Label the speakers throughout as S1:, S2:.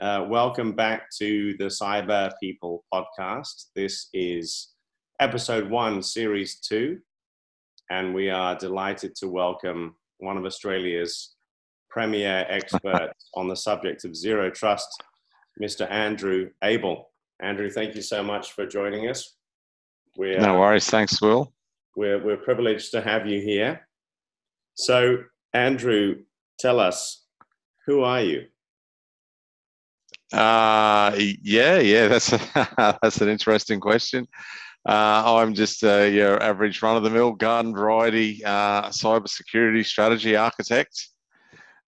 S1: Uh, welcome back to the Cyber People podcast. This is episode one, series two, and we are delighted to welcome one of Australia's premier experts on the subject of zero trust, Mr. Andrew Abel. Andrew, thank you so much for joining us.
S2: We're, no worries. Thanks, Will.
S1: We're, we're privileged to have you here. So, Andrew, tell us, who are you?
S2: Uh, yeah, yeah, that's that's an interesting question. Uh, I'm just a, your average run-of-the-mill garden variety uh, cybersecurity strategy architect.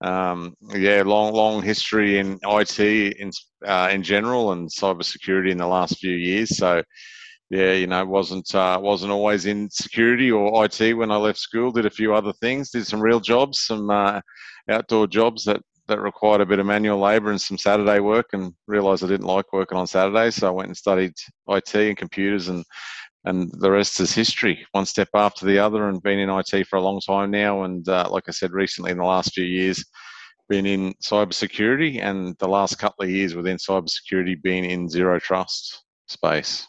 S2: Um, yeah, long long history in IT in uh, in general and cybersecurity in the last few years. So yeah, you know, wasn't uh, wasn't always in security or IT when I left school. Did a few other things. Did some real jobs, some uh, outdoor jobs that that required a bit of manual labour and some Saturday work, and realised I didn't like working on Saturdays. So I went and studied IT and computers, and and the rest is history. One step after the other, and been in IT for a long time now. And uh, like I said, recently in the last few years, been in cybersecurity, and the last couple of years within cybersecurity, been in zero trust space.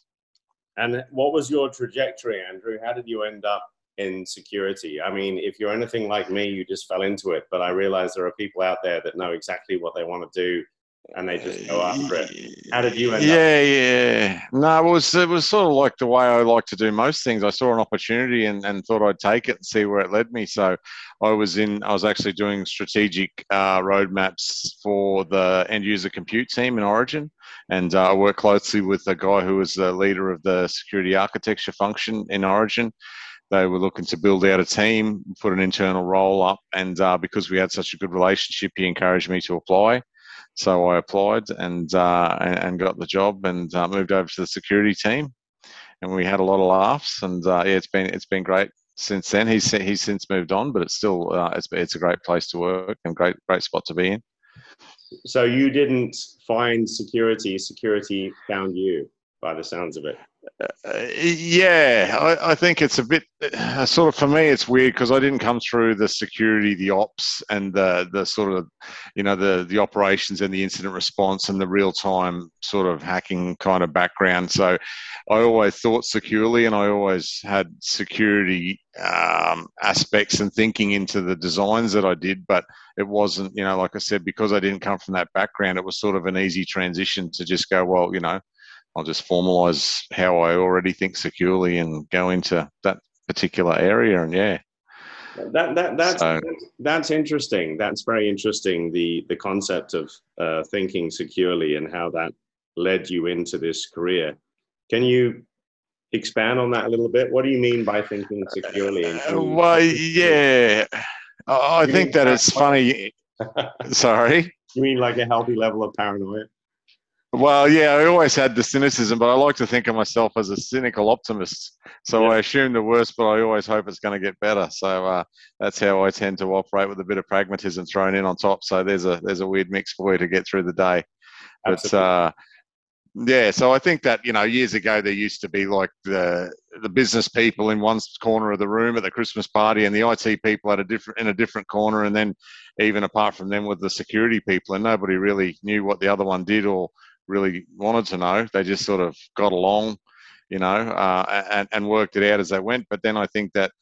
S1: And what was your trajectory, Andrew? How did you end up in security? I mean, if you're anything like me, you just fell into it. But I realize there are people out there that know exactly what they want to do and they just go after it. How did you end
S2: yeah, up? Yeah, No, it was it was sort of like the way I like to do most things. I saw an opportunity and, and thought I'd take it and see where it led me. So I was in I was actually doing strategic uh, roadmaps for the end user compute team in Origin. And uh, I worked closely with a guy who was the leader of the security architecture function in Origin they were looking to build out a team, put an internal role up, and uh, because we had such a good relationship, he encouraged me to apply. So I applied and uh, and got the job and uh, moved over to the security team, and we had a lot of laughs. And uh, yeah, it's been it's been great since then. He's he's since moved on, but it's still uh, it's it's a great place to work and great great spot to be in.
S1: So you didn't find security; security found you, by the sounds of it.
S2: Uh, yeah, I, I, think it's a bit uh, sort of for me. It's weird because I didn't come through the security, the ops, and the the sort of you know the the operations and the incident response and the real time sort of hacking kind of background. So I always thought securely, and I always had security um, aspects and thinking into the designs that I did. But it wasn't, you know, like I said, because I didn't come from that background, it was sort of an easy transition to just go, well, you know I'll just formalize how I already think securely and go into that particular area. And yeah,
S1: that, that that's, so, that's interesting. That's very interesting. The the concept of uh, thinking securely and how that led you into this career. Can you expand on that a little bit? What do you mean by thinking securely?
S2: Uh, well, yeah, I you think that it's funny. Sorry.
S1: You mean like a healthy level of paranoia?
S2: Well, yeah, I always had the cynicism, but I like to think of myself as a cynical optimist. So yeah. I assume the worst, but I always hope it's going to get better. So uh, that's how I tend to operate with a bit of pragmatism thrown in on top. So there's a there's a weird mix for you to get through the day. But uh, yeah, so I think that you know years ago there used to be like the the business people in one corner of the room at the Christmas party, and the IT people at a different in a different corner, and then even apart from them with the security people, and nobody really knew what the other one did or really wanted to know. They just sort of got along, you know, uh, and, and worked it out as they went. But then I think that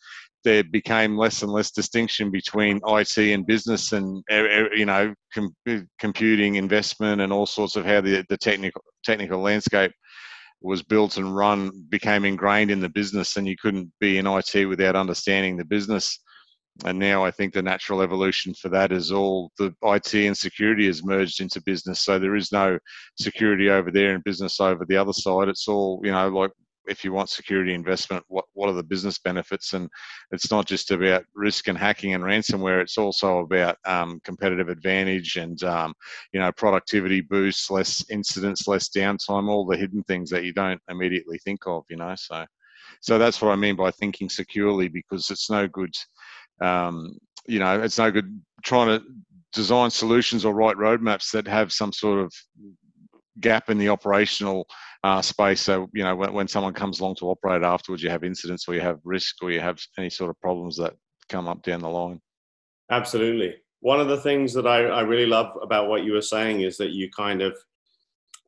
S2: there became less and less distinction between IT and business and you know com- computing investment and all sorts of how the, the technical technical landscape was built and run became ingrained in the business and you couldn't be in IT without understanding the business and now I think the natural evolution for that is all the IT and security has merged into business. So there is no security over there and business over the other side. It's all you know, like if you want security investment, what what are the business benefits? And it's not just about risk and hacking and ransomware. It's also about um, competitive advantage and um, you know productivity boosts, less incidents, less downtime, all the hidden things that you don't immediately think of. You know, so so that's what I mean by thinking securely because it's no good um, you know, it's no good trying to design solutions or write roadmaps that have some sort of gap in the operational uh, space. So, you know, when, when someone comes along to operate afterwards, you have incidents or you have risk or you have any sort of problems that come up down the line.
S1: Absolutely. one of the things that I, I really love about what you were saying is that you kind of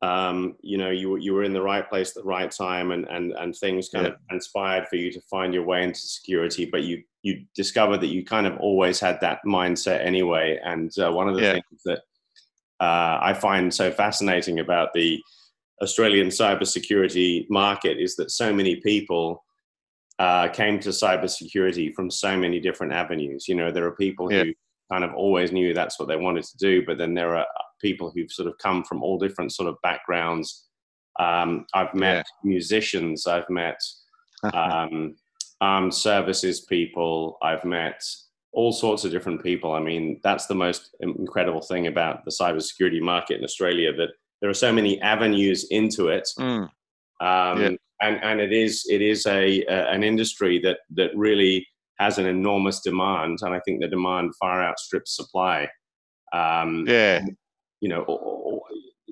S1: um, you know, you, you were in the right place at the right time and, and, and things kind yeah. of inspired for you to find your way into security, but you, you discovered that you kind of always had that mindset anyway. And uh, one of the yeah. things that uh, I find so fascinating about the Australian cybersecurity market is that so many people uh, came to cybersecurity from so many different avenues. You know, there are people yeah. who kind of always knew that's what they wanted to do, but then there are people who've sort of come from all different sort of backgrounds. Um, I've met yeah. musicians, I've met um, armed services people, I've met all sorts of different people. I mean, that's the most incredible thing about the cybersecurity market in Australia that there are so many avenues into it. Mm. Um, yeah. and, and it is it is a, a, an industry that that really has an enormous demand, and I think the demand far outstrips supply.
S2: Um, yeah,
S1: you know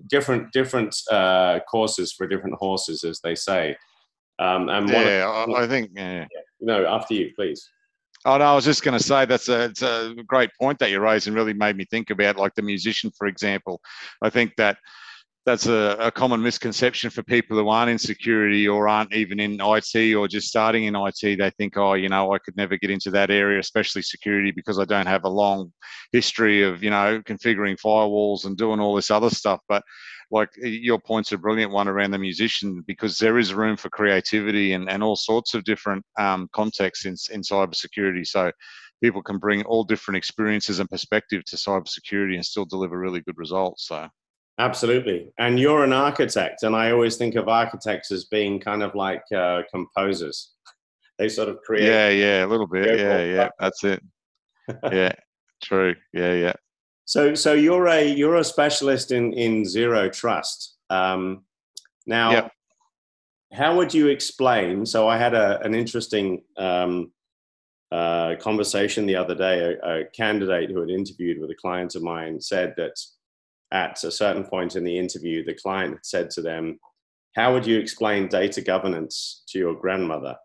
S1: different different uh, courses for different horses, as they say.
S2: Um, and yeah, of, I think. Yeah.
S1: No, after you, please.
S2: Oh no, I was just going to say that's a it's a great point that you raised and really made me think about like the musician, for example. I think that that's a, a, common misconception for people who aren't in security or aren't even in IT or just starting in IT. They think, oh, you know, I could never get into that area, especially security, because I don't have a long history of, you know, configuring firewalls and doing all this other stuff. But like your point's a brilliant one around the musician because there is room for creativity and, and all sorts of different um, contexts in, in cybersecurity. So people can bring all different experiences and perspective to cybersecurity and still deliver really good results. So.
S1: Absolutely. And you're an architect, and I always think of architects as being kind of like uh, composers. They sort of create.
S2: Yeah, yeah, a little bit. Yeah, yeah, that's it. yeah, true. Yeah, yeah.
S1: So, so you're a you're a specialist in in zero trust. Um, now, yep. how would you explain? So, I had a an interesting um, uh, conversation the other day. A, a candidate who had interviewed with a client of mine said that at a certain point in the interview, the client said to them, How would you explain data governance to your grandmother?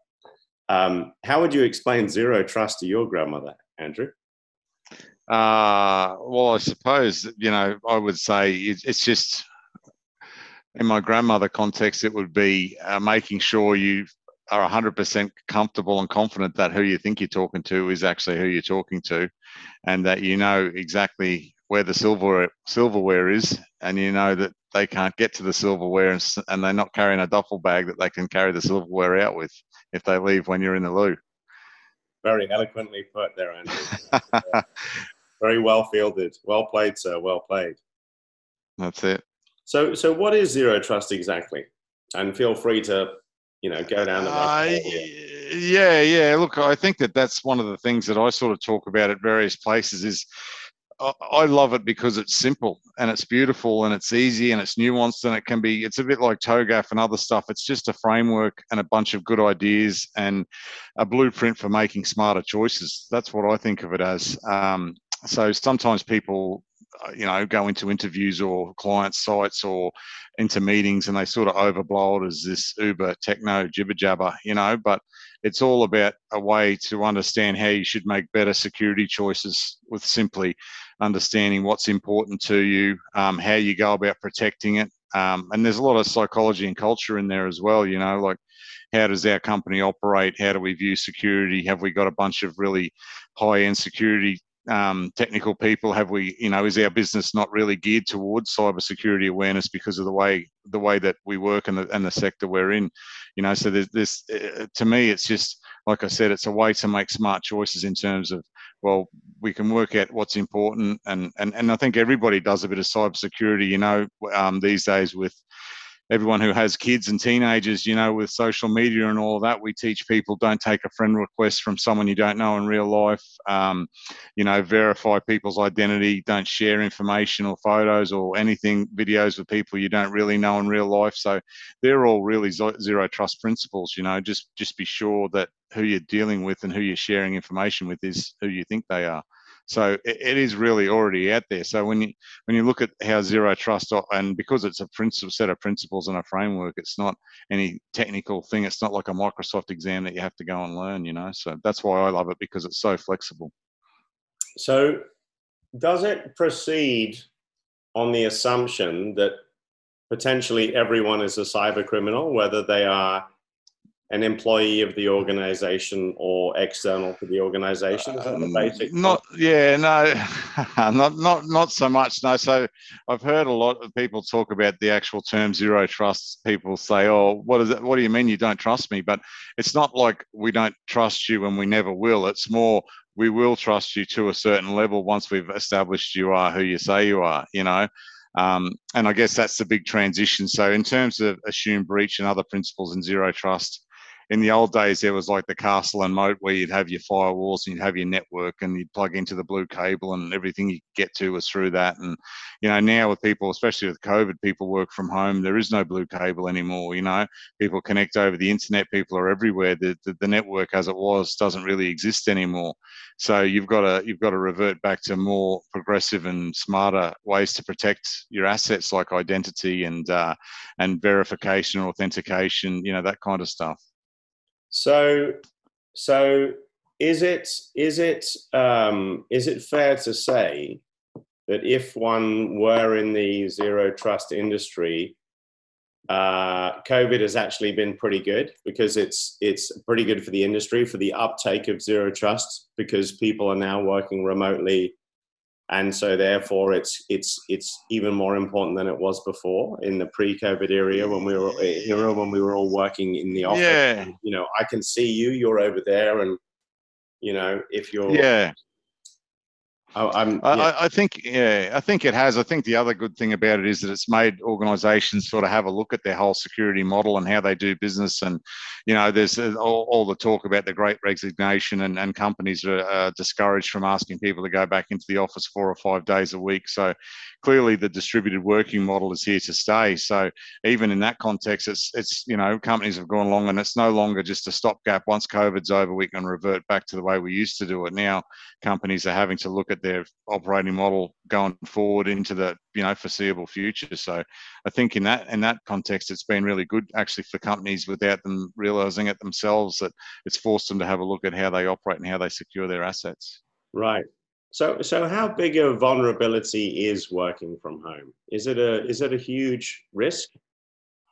S1: Um, how would you explain zero trust to your grandmother, Andrew?
S2: Uh, well, I suppose, you know, I would say it's just in my grandmother context, it would be uh, making sure you are 100% comfortable and confident that who you think you're talking to is actually who you're talking to and that you know exactly where the silverware silverware is, and you know that they can't get to the silverware, and, and they're not carrying a duffel bag that they can carry the silverware out with if they leave when you're in the loo.
S1: Very eloquently put there, Andrew. Very well fielded. Well played, sir. Well played.
S2: That's it.
S1: So, so what is zero trust exactly? And feel free to, you know, go down the. Uh,
S2: yeah, yeah. Look, I think that that's one of the things that I sort of talk about at various places is I love it because it's simple and it's beautiful and it's easy and it's nuanced and it can be it's a bit like TOGAF and other stuff. It's just a framework and a bunch of good ideas and a blueprint for making smarter choices. That's what I think of it as. Um, so sometimes people you know go into interviews or client sites or into meetings and they sort of overblow it as this uber techno jibber jabber you know but it's all about a way to understand how you should make better security choices with simply understanding what's important to you, um, how you go about protecting it. Um, and there's a lot of psychology and culture in there as well, you know, like how does our company operate? How do we view security? Have we got a bunch of really high end security um, technical people? Have we, you know, is our business not really geared towards cybersecurity awareness because of the way the way that we work and the and the sector we're in? You know, so there's this. Uh, to me, it's just like I said, it's a way to make smart choices in terms of well, we can work out what's important, and and and I think everybody does a bit of cybersecurity. You know, um, these days with everyone who has kids and teenagers, you know, with social media and all that, we teach people don't take a friend request from someone you don't know in real life. Um, you know, verify people's identity, don't share information or photos or anything, videos with people you don't really know in real life. So they're all really zero trust principles. You know, just just be sure that who you're dealing with and who you're sharing information with is who you think they are. So it, it is really already out there. So when you when you look at how zero trust and because it's a principle set of principles and a framework, it's not any technical thing. It's not like a Microsoft exam that you have to go and learn. You know, so that's why I love it because it's so flexible.
S1: So does it proceed on the assumption that potentially everyone is a cyber criminal, whether they are an employee of the organization or external to the organization? The basic?
S2: Not, yeah, no, not not not so much. No, so I've heard a lot of people talk about the actual term zero trust. People say, "Oh, what is it? What do you mean you don't trust me?" But it's not like we don't trust you and we never will. It's more we will trust you to a certain level once we've established you are who you say you are. You know. Um, and I guess that's the big transition. So, in terms of assumed breach and other principles in zero trust, in the old days there was like the castle and moat where you'd have your firewalls and you'd have your network and you'd plug into the blue cable and everything you get to was through that. And you know now with people especially with covid people work from home. There is no blue cable anymore you know. People connect over the internet. People are everywhere. The, the, the network as it was doesn't really exist anymore. So you've got to you've got to revert back to more progressive and smarter ways to protect your assets like identity and uh, and verification authentication you know that kind of stuff
S1: so, so is it is it um, is it fair to say that if one were in the zero trust industry, uh, COVID has actually been pretty good because it's it's pretty good for the industry for the uptake of zero trust because people are now working remotely and so therefore it's it's it's even more important than it was before in the pre-COVID era when we were era when we were all working in the office. Yeah. you know, I can see you. You're over there, and you know, if you're
S2: yeah, I, yeah. I, I, think, yeah, I think it has. I think the other good thing about it is that it's made organisations sort of have a look at their whole security model and how they do business. And you know, there's uh, all, all the talk about the Great Resignation, and, and companies are uh, discouraged from asking people to go back into the office four or five days a week. So clearly, the distributed working model is here to stay. So even in that context, it's it's you know, companies have gone along, and it's no longer just a stopgap. Once COVID's over, we can revert back to the way we used to do it. Now, companies are having to look at their operating model going forward into the you know foreseeable future. So I think in that in that context, it's been really good actually for companies without them realizing it themselves that it's forced them to have a look at how they operate and how they secure their assets.
S1: Right. So so how big a vulnerability is working from home? Is it a is it a huge risk,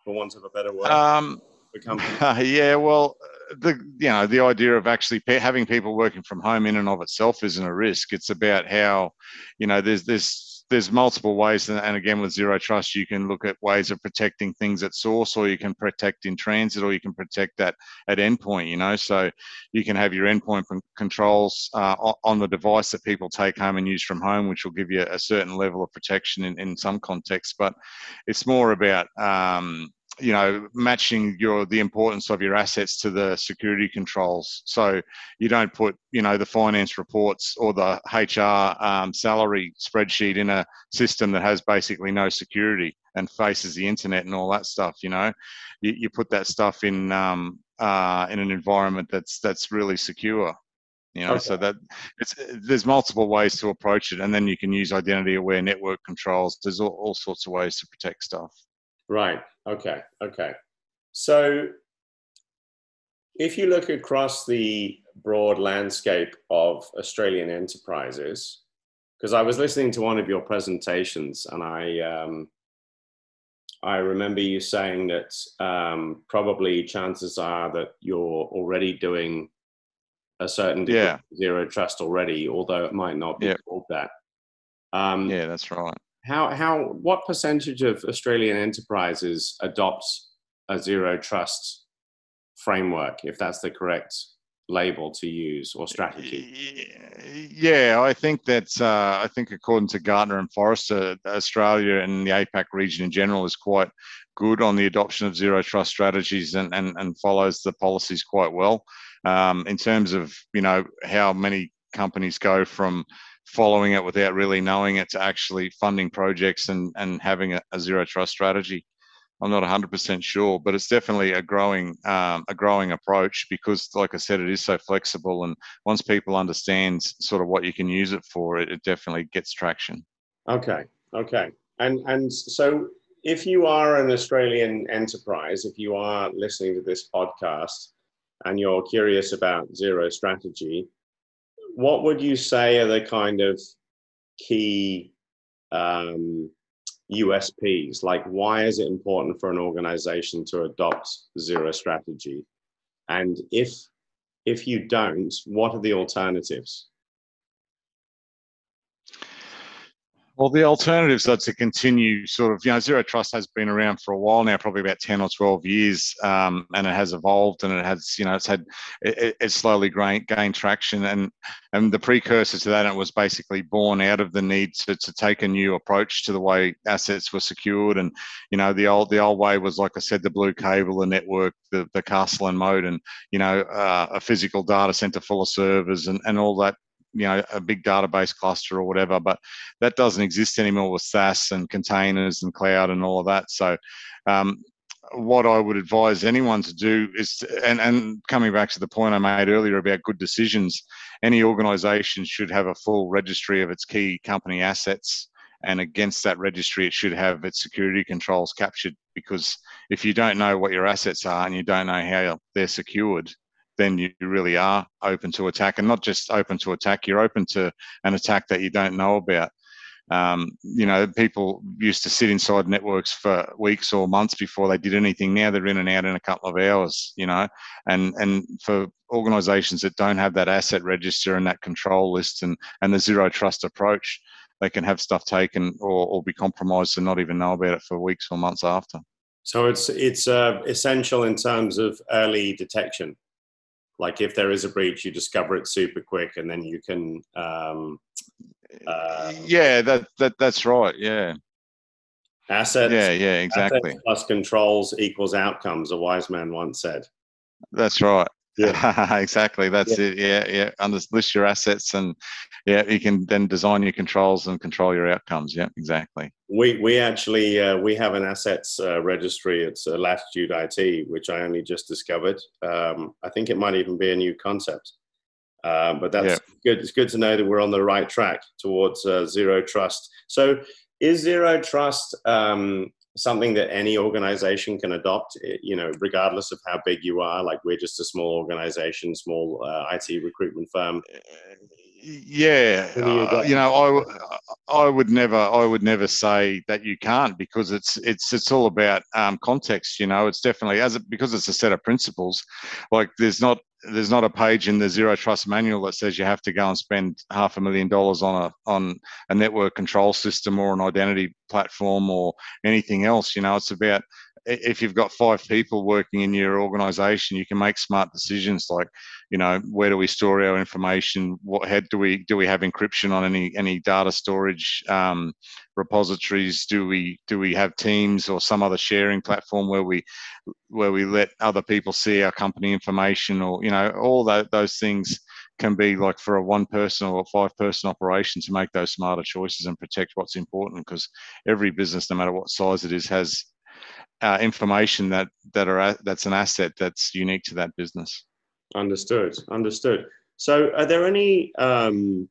S1: for want of a better word? Um,
S2: yeah, well, the you know the idea of actually having people working from home in and of itself isn't a risk. It's about how you know there's there's there's multiple ways, and again with zero trust, you can look at ways of protecting things at source, or you can protect in transit, or you can protect that at endpoint. You know, so you can have your endpoint controls uh, on the device that people take home and use from home, which will give you a certain level of protection in, in some contexts. But it's more about um, you know matching your the importance of your assets to the security controls. So you don't put you know the finance reports or the hr um, salary spreadsheet in a system that has basically no security and faces the internet and all that stuff you know? You, you put that stuff in um, uh, in an environment that's that's really secure you know? Okay. so that it's there's multiple ways to approach it and then you can use identity aware network controls there's all, all sorts of ways to protect stuff
S1: Right. Okay. Okay. So if you look across the broad landscape of Australian enterprises, because I was listening to one of your presentations and I, um, I remember you saying that um, probably chances are that you're already doing a certain degree yeah. of zero trust already, although it might not be yeah. called that.
S2: Um, yeah, that's right
S1: how how what percentage of Australian enterprises adopt a zero trust framework, if that's the correct label to use or strategy?
S2: Yeah, I think that uh, I think according to Gartner and Forrester, Australia and the APAC region in general is quite good on the adoption of zero trust strategies and, and, and follows the policies quite well. Um, in terms of you know how many companies go from following it without really knowing it to actually funding projects and, and having a, a zero trust strategy. I'm not 100% sure, but it's definitely a growing um, a growing approach because, like I said, it is so flexible. And once people understand sort of what you can use it for, it, it definitely gets traction.
S1: Okay, okay, and and so if you are an Australian enterprise, if you are listening to this podcast and you're curious about zero strategy, what would you say are the kind of key um, USPs? Like, why is it important for an organization to adopt zero strategy? And if if you don't, what are the alternatives?
S2: Well, the alternatives are to continue sort of, you know, Zero Trust has been around for a while now, probably about 10 or 12 years, um, and it has evolved and it has, you know, it's had, it, it slowly gained, gained traction. And, and the precursor to that, it was basically born out of the need to, to take a new approach to the way assets were secured. And, you know, the old, the old way was, like I said, the blue cable, the network, the, the castle and moat, and, you know, uh, a physical data center full of servers and, and all that you know a big database cluster or whatever but that doesn't exist anymore with SaaS and containers and cloud and all of that so um, what I would advise anyone to do is, to, and, and coming back to the point I made earlier about good decisions, any organization should have a full registry of its key company assets. And against that registry, it should have its security controls captured because if you don't know what your assets are and you don't know how they're secured, then you really are open to attack and not just open to attack, you're open to an attack that you don't know about. Um, you know, people used to sit inside networks for weeks or months before they did anything. Now they're in and out in a couple of hours, you know, and, and for organizations that don't have that asset register and that control list and, and the zero trust approach, they can have stuff taken or, or be compromised and not even know about it for weeks or months after.
S1: So it's it's uh, essential in terms of early detection like if there is a breach you discover it super quick and then you can um,
S2: uh, yeah that, that that's right yeah.
S1: Assets
S2: yeah yeah exactly.
S1: plus controls equals outcomes a wise man once said.
S2: That's right yeah, exactly. That's yeah. it. Yeah, yeah. Under, list your assets, and yeah, you can then design your controls and control your outcomes. Yeah, exactly.
S1: We we actually uh, we have an assets uh, registry. It's uh, Latitude IT, which I only just discovered. Um, I think it might even be a new concept. Uh, but that's yeah. good. It's good to know that we're on the right track towards uh, zero trust. So, is zero trust um, something that any organization can adopt eh, you know regardless of how big you are like we're just a small organization small uh, it recruitment firm.
S2: Yeah uh, you know i i would never i would never say that you can't because it's it's it's all about um, context you know it's definitely as it, because it's a set of principles like there's not there's not a page in the zero trust manual that says you have to go and spend half a million dollars on a on a network control system or an identity platform or anything else you know? It's about if you've got five people working in your organization you can make smart decisions like you know where do we store our information? What head do we do we have encryption on any any data storage um, repositories? Do we do we have teams or some other sharing platform where we where we let other people see our company information or you know all that, those things can be like for a one person or five person operation to make those smarter choices and protect what's important because every business no matter what size it is has uh, information that that are that's an asset that's unique to that business.
S1: Understood. Understood. So, are there any? Um,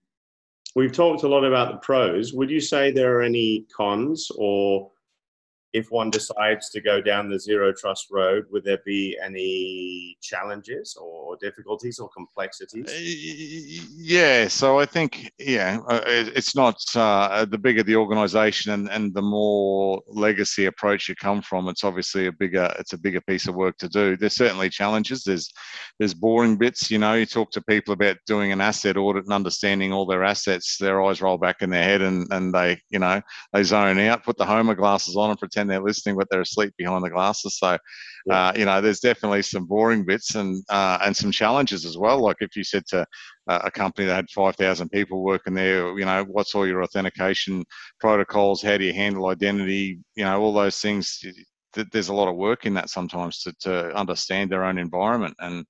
S1: we've talked a lot about the pros. Would you say there are any cons, or if one decides to go down the zero trust road, would there be any challenges or difficulties or complexities? Uh,
S2: yeah, so I think yeah, uh, it's not uh, the bigger the organisation and, and the more legacy approach you come from. It's obviously a bigger it's a bigger piece of work to do. There's certainly challenges. There's there's boring bits. You know, you talk to people about doing an asset audit and understanding all their assets. Their eyes roll back in their head and and they you know they zone out. Put the Homer glasses on and pretend they're listening, but they're asleep behind the glasses. So, yeah. uh, you know, there's definitely some boring bits and uh, and some challenges as well. Like if you said to uh, a company that had 5,000 people working there, you know, what's all your authentication protocols? How do you handle identity? You know, all those things. There's a lot of work in that sometimes to, to understand their own environment and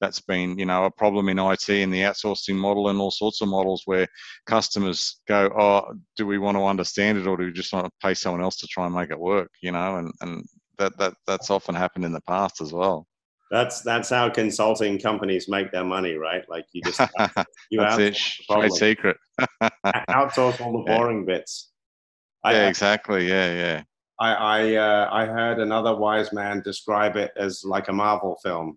S2: that's been you know a problem in IT and the outsourcing model and all sorts of models where customers go, oh, do we want to understand it or do we just want to pay someone else to try and make it work? You know, and and that that that's often happened in the past as well.
S1: That's that's how consulting companies make their money, right? Like you just
S2: you that's it. Trade secret.
S1: outsource all the boring yeah. bits.
S2: I, yeah, exactly. Yeah, yeah.
S1: I I, uh, I heard another wise man describe it as like a Marvel film.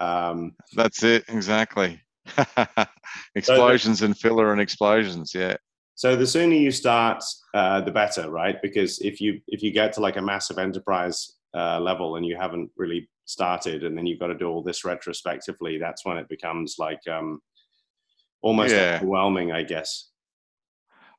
S1: Um,
S2: That's it, exactly. explosions so and filler and explosions, yeah.
S1: So the sooner you start, uh, the better, right? Because if you if you get to like a massive enterprise uh, level and you haven't really started, and then you've got to do all this retrospectively, that's when it becomes like um, almost yeah. overwhelming, I guess.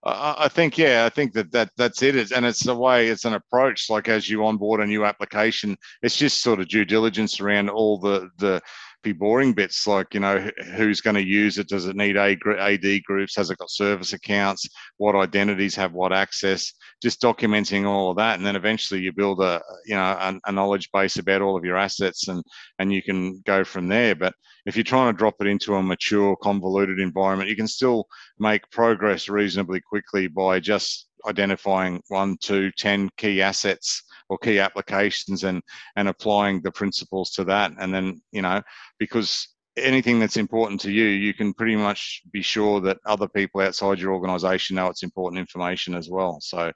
S2: I think yeah, I think that, that that's it. And it's a way, it's an approach. Like as you onboard a new application, it's just sort of due diligence around all the the be boring bits like you know who's going to use it? Does it need a ad groups? Has it got service accounts? What identities have what access? Just documenting all of that and then eventually you build a you know a, a knowledge base about all of your assets and and you can go from there. But if you're trying to drop it into a mature convoluted environment you can still make progress reasonably quickly by just identifying one two ten key assets or key applications and and applying the principles to that. And then you know because anything that's important to you you can pretty much be sure that other people outside your organization know it's important information as well. So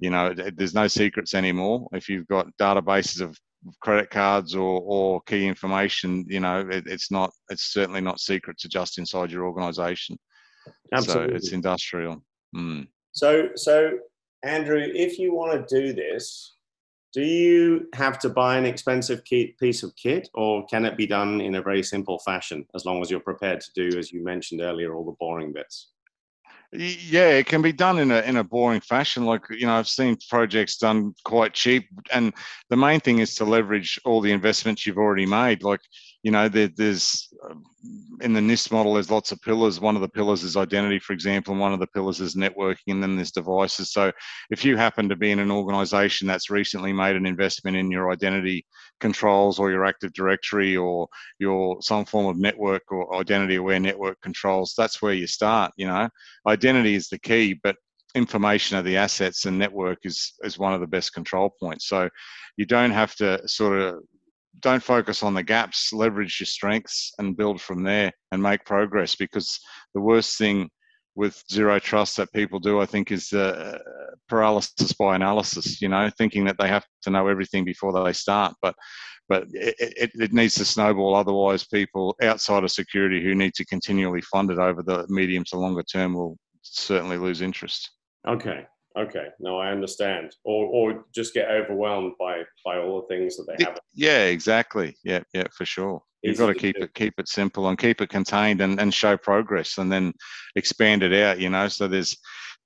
S2: you know there's no secrets anymore. If you've got databases of credit cards or, or key information you know it, it's not it's certainly not secret to just inside your organization. Absolutely. so it's industrial. Mm.
S1: so so andrew if you want to do this do you have to buy an expensive kit, piece of kit or can it be done in a very simple fashion as long as you're prepared to do as you mentioned earlier all the boring bits?
S2: Yeah it can be done in a in a boring fashion. Like you know i've seen projects done quite cheap and the main thing is to leverage all the investments you've already made. Like you know there, there's um, in the NIST model there's lots of pillars. One of the pillars is identity for example and one of the pillars is networking and then there's devices. So if you happen to be in an organization that's recently made an investment in your identity controls or your active directory or your some form of network or identity aware network controls that's where you start you know. Identity is the key but information of the assets and network is is one of the best control points. So you don't have to sort of don't focus on the gaps leverage your strengths and build from there and make progress because the worst thing with zero trust that people do i think is uh, paralysis by analysis you know thinking that they have to know everything before they start. But but it, it, it, needs to snowball. Otherwise people outside of security who need to continually fund it over the medium to longer term will certainly lose interest.
S1: Okay Okay, no, I understand. Or or just get overwhelmed by by all the things that they have.
S2: Yeah, exactly. Yeah, yeah, for sure. You've got to keep it keep it simple and keep it contained and, and show progress and then expand it out, you know. So there's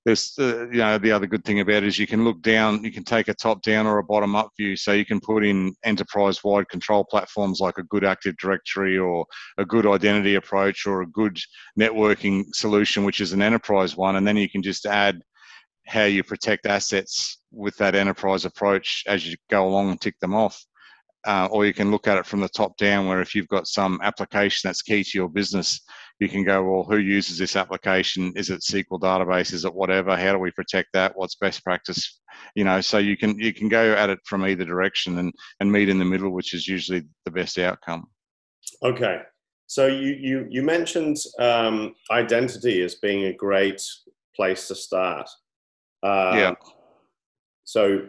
S2: there's uh, you know the other good thing about it is you can look down you can take a top down or a bottom up view so you can put in enterprise wide control platforms like a good active directory or a good identity approach or a good networking solution which is an enterprise one and then you can just add how you protect assets with that enterprise approach as you go along and tick them off. Uh, or you can look at it from the top down, where if you've got some application that's key to your business, you can go, well, who uses this application? Is it SQL database? Is it whatever? How do we protect that? What's best practice? You know, so you can you can go at it from either direction and and meet in the middle, which is usually the best outcome.
S1: Okay, so you you you mentioned um, identity as being a great place to start.
S2: Uh, yeah.
S1: So,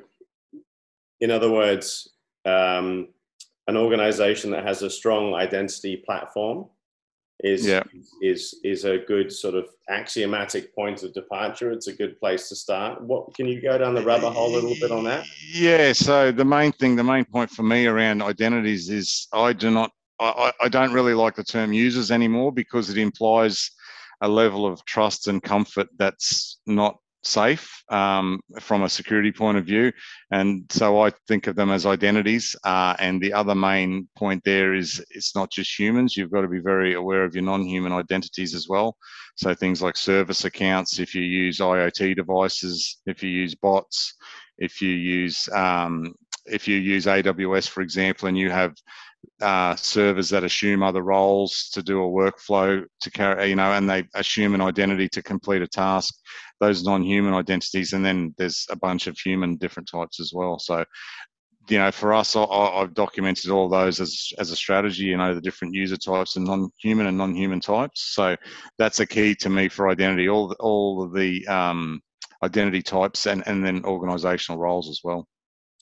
S1: in other words, um, an organization that has a strong identity platform is yeah. is is a good sort of axiomatic point of departure. It's a good place to start. What can you go down the rabbit hole a little bit on that?
S2: Yeah. So the main thing, the main point for me around identities is I do not, I, I don't really like the term users anymore because it implies a level of trust and comfort that's not safe um, from a security point of view. And so I think of them as identities. Uh, and the other main point there is it's not just humans. You've got to be very aware of your non-human identities as well. So things like service accounts, if you use IoT devices, if you use bots, if you use um, if you use AWS, for example, and you have uh, servers that assume other roles to do a workflow to carry, you know, and they assume an identity to complete a task. Those non-human identities, and then there's a bunch of human different types as well. So, you know, for us, I, have documented all those as as a strategy. You know, the different user types and non-human and non-human types. So that's a key to me for identity. All all of the um, identity types and and then organizational roles as well.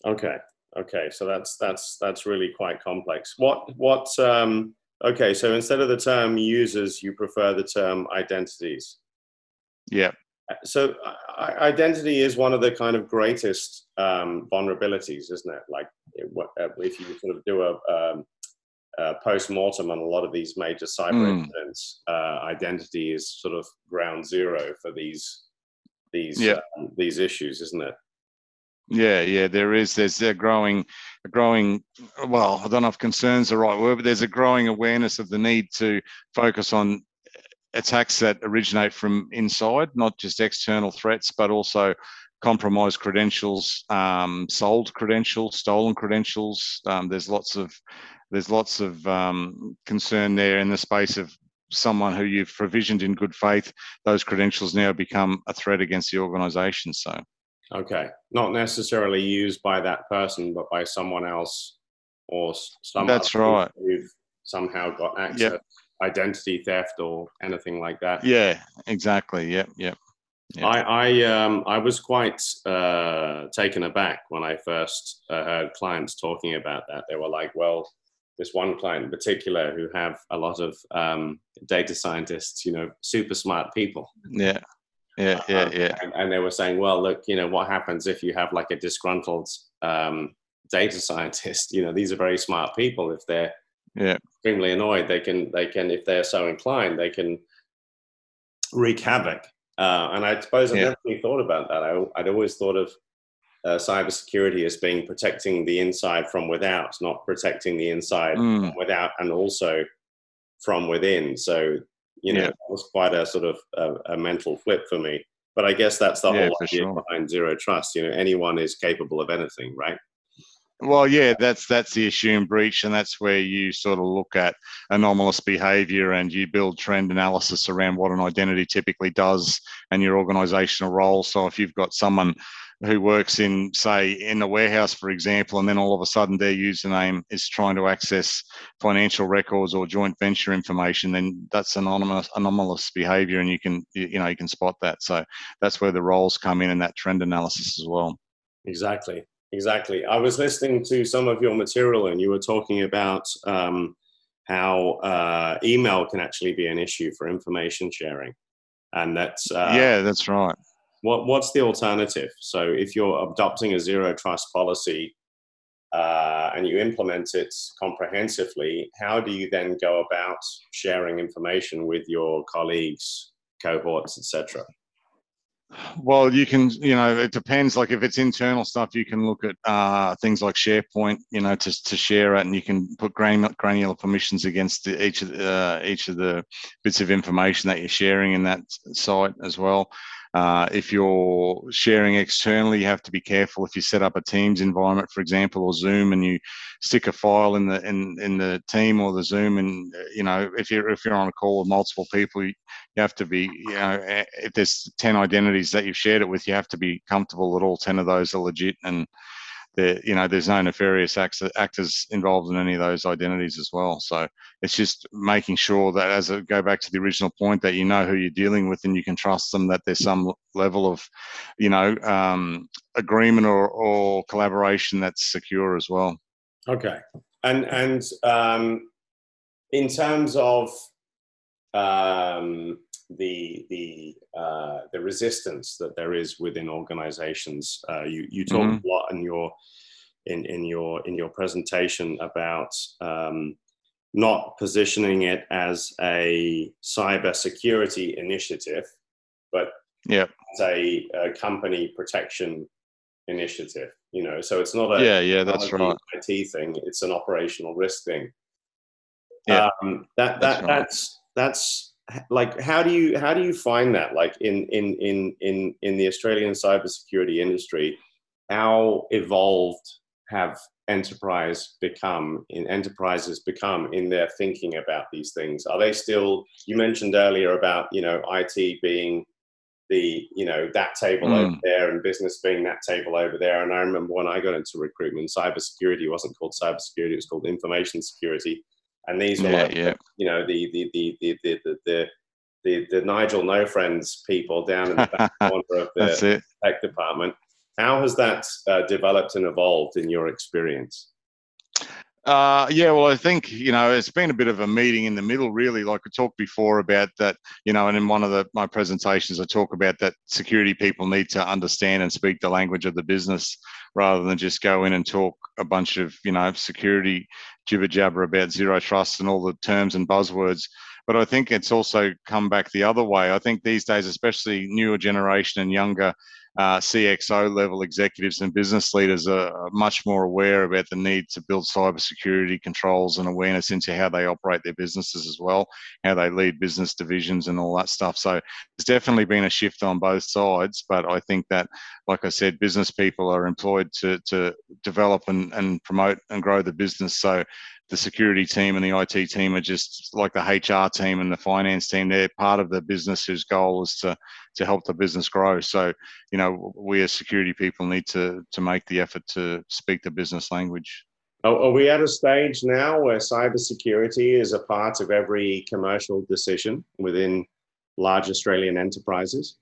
S1: Okay, Okay, so that's that's that's really quite complex. What what? Um, okay, so instead of the term users, you prefer the term identities.
S2: Yeah.
S1: So identity is one of the kind of greatest um, vulnerabilities, isn't it? Like uh, if you sort of do a, um, a post-mortem on a lot of these major cyber mm. incidents, uh, identity is sort of ground zero for these these yeah. um, these issues, isn't it?
S2: Yeah, yeah, there is. There's a growing, a growing. Well, I don't know if "concerns" the right word, but there's a growing awareness of the need to focus on attacks that originate from inside, not just external threats, but also compromised credentials, um, sold credentials, stolen credentials. Um, there's lots of there's lots of um, concern there in the space of someone who you've provisioned in good faith. Those credentials now become a threat against the organisation. So,
S1: okay, not necessarily used by that person, but by someone else or some.
S2: That's right.
S1: Who've somehow got access. Yep identity theft or anything like that.
S2: Yeah, exactly. Yep, yep.
S1: yep. I I um I was quite uh, taken aback when I first uh, heard clients talking about that. They were like, "Well, this one client in particular who have a lot of um, data scientists, you know, super smart people."
S2: Yeah. Yeah, yeah, um, yeah.
S1: And, and, they were saying, well, look, you know, what happens if you have like a disgruntled um, data scientist? You know, these are very smart people. If they're
S2: yeah.
S1: extremely annoyed, they can they can if they're so inclined, they can wreak havoc. Uh, and I suppose I yeah. never really thought about that. I, would always thought of uh, cybersecurity as being protecting the inside from without, not protecting the inside mm. from without, and also from within. So you know, yeah. that was quite a sort of a, a, mental flip for me. But I guess that's the yeah, whole idea sure. behind zero trust. You know, anyone is capable of anything, right?
S2: Well, yeah, that's that's the assumed breach, and that's where you sort of look at anomalous behaviour and you build trend analysis around what an identity typically does and your organisational role. So if you've got someone who works in, say, in the warehouse, for example, and then all of a sudden their username is trying to access financial records or joint venture information, then that's anomalous, anomalous behaviour, and you can you know you can spot that. So that's where the roles come in and that trend analysis as well.
S1: Exactly. Exactly. I was listening to some of your material, and you were talking about um, how uh, email can actually be an issue for information sharing, and that's
S2: uh, yeah, that's right.
S1: What what's the alternative? So if you're adopting a zero trust policy uh, and you implement it comprehensively, how do you then go about sharing information with your colleagues, cohorts, etc.?
S2: Well, you can, you know, it depends. Like if it's internal stuff, you can look at uh, things like SharePoint, you know, to, to share it, and you can put granular, granular permissions against each of the, uh, each of the bits of information that you're sharing in that site as well. Uh, if you're sharing externally, you have to be careful. If you set up a Teams environment, for example, or Zoom, and you stick a file in the in, in the team or the Zoom, and you know if you're if you're on a call with multiple people, you, have to be you know if there's ten identities that you've shared it with, you have to be comfortable that all ten of those are legit and you know, there's no nefarious actors involved in any of those identities as well. So it's just making sure that, as I go back to the original point, that you know who you're dealing with and you can trust them. That there's some level of, you know, um, agreement or, or collaboration that's secure as well.
S1: Okay, and and um, in terms of um, the the uh, the resistance that there is within organizations. Uh, you you talk mm-hmm. a lot in your in in your in your presentation about um, not positioning it as a cyber security initiative, but
S2: yeah,
S1: as a, a company protection initiative. You know, so it's not a
S2: yeah yeah that's right
S1: IT thing. It's an operational risk thing. Yeah, um, that that that's, right. that's that's like how do you how do you find that? Like in in in in in the Australian cybersecurity industry how evolved have enterprise become in enterprises become in their thinking about these things? Are they still you mentioned earlier about you know IT being the you know that table mm. over there and business being that table over there. And I remember when I got into recruitment cybersecurity wasn't called cybersecurity it was called information security and these were yeah, like, yeah. you know, the the the the the the, the, the Nigel No Friends people down in the back corner of the tech department. How has that uh, developed and evolved in your experience?
S2: Uh, yeah, well, I think you know it's been a bit of a meeting in the middle, really. Like I talked before about that, you know, and in one of the, my presentations, I talk about that security people need to understand and speak the language of the business rather than just go in and talk a bunch of you know security jibber jabber about zero trust and all the terms and buzzwords. But I think it's also come back the other way. I think these days, especially newer generation and younger uh, CXO level executives and business leaders are much more aware about the need to build cybersecurity controls and awareness into how they operate their businesses as well, how they lead business divisions and all that stuff. So there's definitely been a shift on both sides, but I think that, like I said, business people are employed to, to develop and, and promote and grow the business. So the security team and the IT team are just like the HR team and the finance team. They're part of the business whose goal is to to help the business grow. So, you know, we as security people need to to make the effort to speak the business language.
S1: Are we at a stage now where cybersecurity is a part of every commercial decision within large Australian enterprises?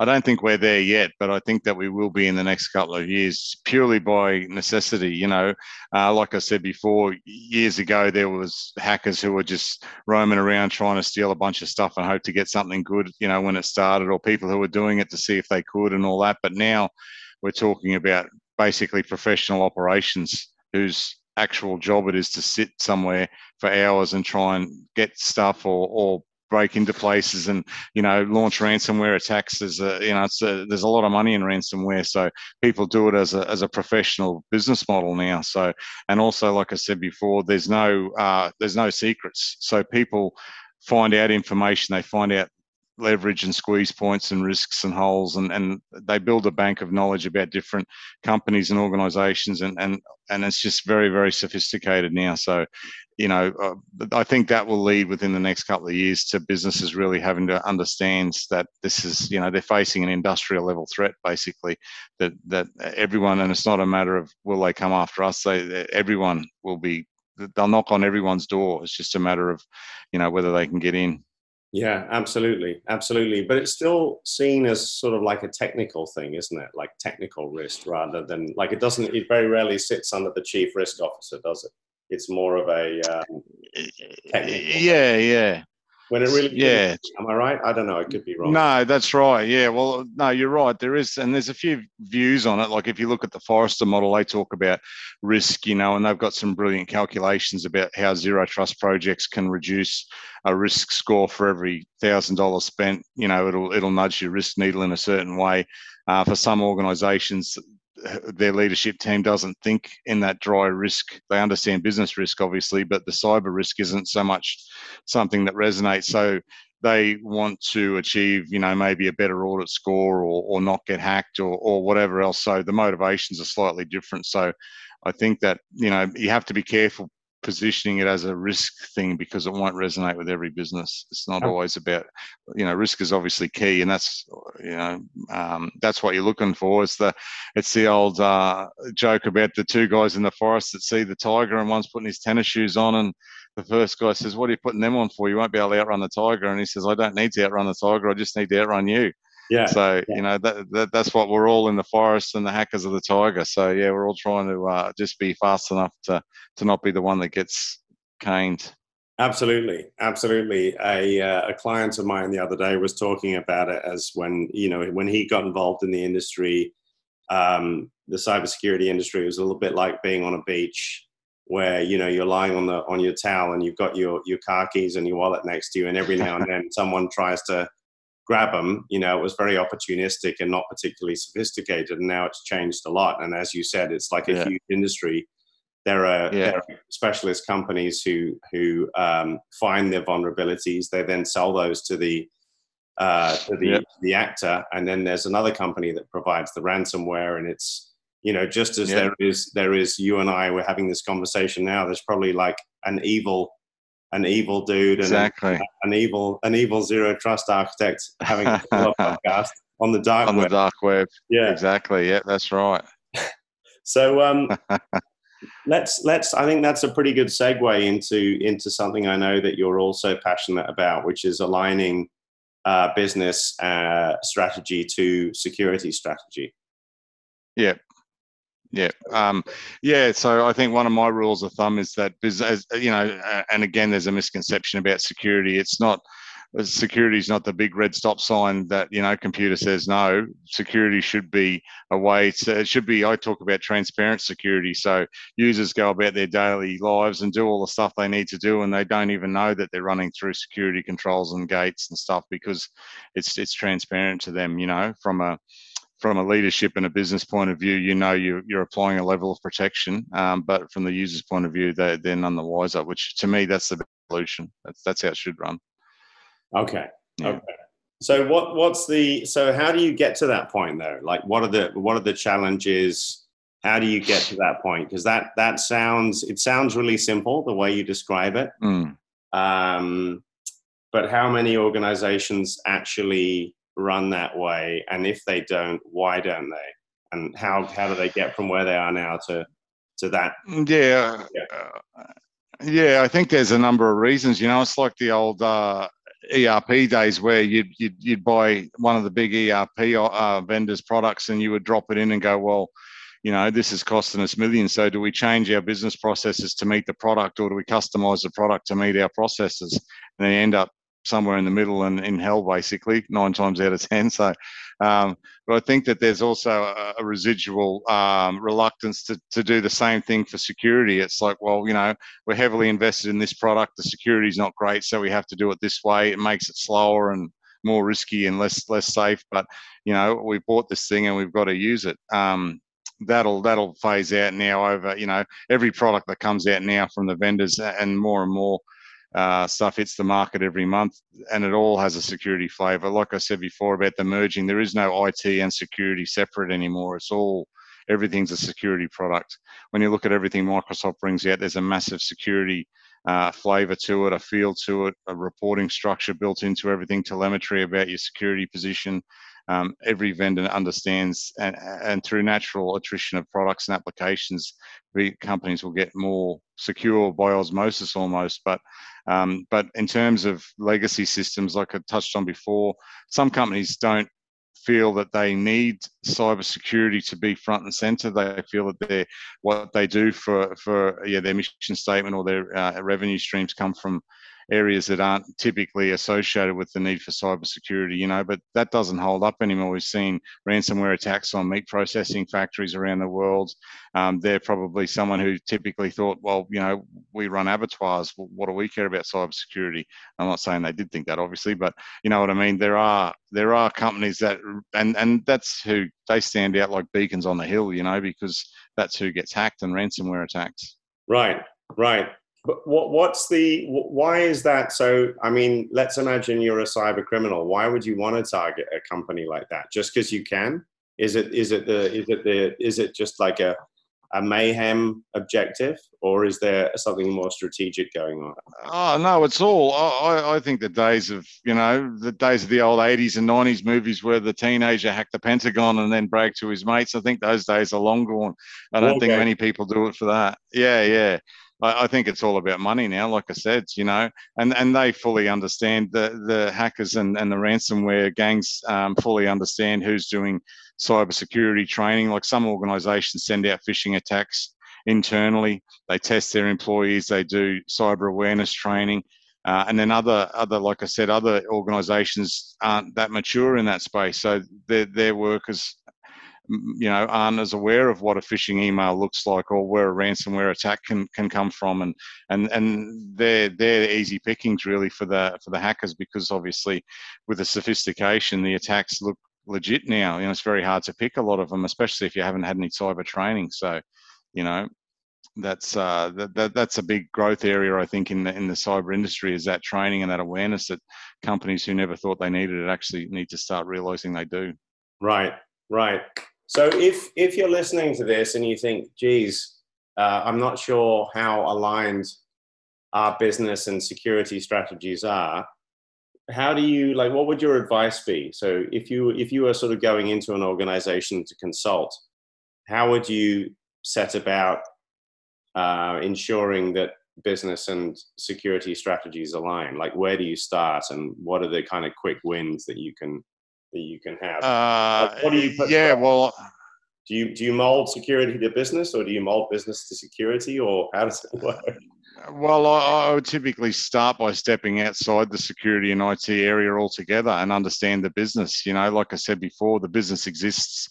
S2: I don't think we're there yet, but I think that we will be in the next couple of years, purely by necessity. You know, uh, like I said before, years ago there was hackers who were just roaming around trying to steal a bunch of stuff and hope to get something good. You know, when it started, or people who were doing it to see if they could and all that. But now we're talking about basically professional operations whose actual job it is to sit somewhere for hours and try and get stuff or, or break into places and you know launch ransomware attacks. There's a you know a, there's a lot of money in ransomware so people do it as a, as a professional business model now. So and also like i said before there's no uh, there's no secrets. So people find out information they find out leverage and squeeze points and risks and holes and, and they build a bank of knowledge about different companies and organizations and, and and it's just very very sophisticated now. So you know uh, i think that will lead within the next couple of years to businesses really having to understand that this is you know they're facing an industrial level threat basically that that everyone and it's not a matter of will they come after us they everyone will be they'll knock on everyone's door. It's just a matter of you know whether they can get in
S1: yeah, absolutely, absolutely. But it's still seen as sort of like a technical thing, isn't it? Like technical risk rather than like it doesn't. It very rarely sits under the chief risk officer, does it? It's more of a um,
S2: yeah, yeah.
S1: When it really,
S2: yeah.
S1: Am I right? I don't know. I could be wrong.
S2: No, that's right. Yeah. Well, no, you're right. There is, and there's a few views on it. Like if you look at the Forrester model, they talk about risk, you know, and they've got some brilliant calculations about how zero trust projects can reduce a risk score for every thousand dollars spent. You know, it'll it'll nudge your risk needle in a certain way. Uh, for some organisations, their leadership team doesn't think in that dry risk. They understand business risk, obviously, but the cyber risk isn't so much something that resonates. So they want to achieve, you know, maybe a better audit score or, or not get hacked or, or whatever else. So the motivations are slightly different. So I think that, you know, you have to be careful positioning it as a risk thing because it won't resonate with every business. It's not always about, you know, risk is obviously key, and that's, you know, um, that's what you're looking for. It's the, it's the old uh, joke about the two guys in the forest that see the tiger, and one's putting his tennis shoes on, and the first guy says, "What are you putting them on for? You won't be able to outrun the tiger." And he says, "I don't need to outrun the tiger. I just need to outrun you."
S1: Yeah.
S2: So
S1: yeah.
S2: you know that, that that's what we're all in the forest and the hackers of the tiger. So yeah, we're all trying to uh, just be fast enough to to not be the one that gets caned.
S1: Absolutely, absolutely. A uh, a client of mine the other day was talking about it as when you know when he got involved in the industry, um, the cybersecurity industry was a little bit like being on a beach where you know you're lying on the on your towel and you've got your your car keys and your wallet next to you, and every now and then someone tries to grab them, you know, it was very opportunistic and not particularly sophisticated. And now it's changed a lot. And as you said, it's like a yeah. huge industry. There are, yeah. there are, specialist companies who who um, find their vulnerabilities. They then sell those to the uh, to the yeah. the actor, and then there's another company that provides the ransomware. And it's you know just as there is there is you and I we're having this conversation now. There's probably like an evil an evil dude and
S2: exactly.
S1: an, an evil an evil zero trust architect having a podcast on the dark
S2: on
S1: web.
S2: the dark web.
S1: Yeah,
S2: exactly. Yeah, that's right.
S1: so um, let's let's. I think that's a pretty good segue into into something I know that you're also passionate about, which is aligning uh, business uh, strategy to security strategy.
S2: Yeah. Yeah, um, yeah. So I think one of my rules of thumb is that, as you know, and again, there's a misconception about security. It's not security is not the big red stop sign that you know computer says no security should be a way to it should be i talk about transparent security so users go about their daily lives and do all the stuff they need to do and they don't even know that they're running through security controls and gates and stuff because it's it's transparent to them you know from a from a leadership and a business point of view, you know you, you're applying a level of protection, um, but from the user's point of view, they, they're none the wiser. Which to me, that's the solution. That's that's how it should run.
S1: Okay. Yeah. Okay. So what what's the so how do you get to that point though? Like what are the what are the challenges? How do you get to that point? Because that that sounds it sounds really simple the way you describe it. Mm. Um, but how many organizations actually run that way? And if they don't, why don't they? And how how do they get from where they are now to to that?
S2: Yeah. Yeah. Uh, yeah, I think there's a number of reasons. You know, it's like the old uh, ERP days where you'd, you'd, you'd buy one of the big ERP uh, vendors' products and you would drop it in and go, well, you know, this is costing us millions. So do we change our business processes to meet the product or do we customize the product to meet our processes? And then you end up somewhere in the middle and in hell, basically, nine times out of 10. So, um, but I think that there's also a, a residual um, reluctance to, to do the same thing for security. It's like, well, you know, we're heavily invested in this product. The security is not great, so we have to do it this way. It makes it slower and more risky and less less safe. But you know, we bought this thing and we've got to use it. Um, that'll that'll phase out now over you know every product that comes out now from the vendors and more and more uh, stuff hits the market every month, and it all has a security flavor. Like I said before about the merging, there is no IT and security separate anymore. It's all everything's a security product. When you look at everything Microsoft brings out, there's a massive security uh, flavor to it, a feel to it, a reporting structure built into everything, telemetry about your security position, um, every vendor understands, and, and through natural attrition of products and applications, companies will get more secure by osmosis almost. But um, but in terms of legacy systems, like I touched on before, some companies don't feel that they need cybersecurity to be front and center. They feel that they what they do for for yeah their mission statement or their uh, revenue streams come from areas that aren't typically associated with the need for cybersecurity, you know, but that doesn't hold up anymore. We've seen ransomware attacks on meat processing factories around the world. Um, they're probably someone who typically thought, well, you know, we run abattoirs. what do we care about cybersecurity? I'm not saying they did think that, obviously, but you know what I mean. There are there are companies that, and and that's who they stand out like beacons on the hill, you know, because that's who gets hacked and ransomware attacks.
S1: Right, right. But what, what's the why is that? So i mean let's imagine you're a cyber criminal. Why would you want to target a company like that? Just because you can? Is it is it the is it the is it just like a a mayhem objective or is there something more strategic going on?
S2: Oh no it's all I, I think the days of you know the days of the old 80s and 90s movies where the teenager hacked the pentagon and then bragged to his mates. I think those days are long gone. I don't okay. think many people do it for that. Yeah yeah I, I, think it's all about money now. Like I said, you know, and and they fully understand the the hackers and and the ransomware gangs um, fully understand who's doing cybersecurity training. Like some organisations send out phishing attacks internally. They test their employees. They do cyber awareness training. Uh, and then other, other, like I said, other organisations aren't that mature in that space, so their their workers you know aren't as aware of what a phishing email looks like or where a ransomware attack can, can come from and and and they're they're easy pickings really for the for the hackers because obviously with the sophistication the attacks look legit now you know it's very hard to pick a lot of them especially if you haven't had any cyber training so you know that's uh, that, that, that's a big growth area I think in the in the cyber industry is that training and that awareness that companies who never thought they needed it actually need to start realizing they do.
S1: Right, right. So if if you're listening to this and you think, geez, uh, I'm not sure how aligned our business and security strategies are, how do you like? What would your advice be? So if you if you were sort of going into an organization to consult, how would you set about uh, ensuring that business and security strategies align? Like, where do you start, and what are the kind of quick wins that you can that you can have?
S2: Uh, what do you? yeah, well,
S1: do you do you mold security to business, or do you mold business to security, or how does it work?
S2: Well, I, I, would typically start by stepping outside the security and IT area altogether and understand the business. You know, like I said before, the business exists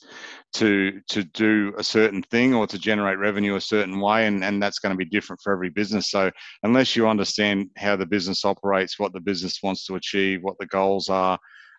S2: to to do a certain thing or to generate revenue a certain way, and, and that's going to be different for every business. So unless you understand how the business operates, what the business wants to achieve, what the goals are,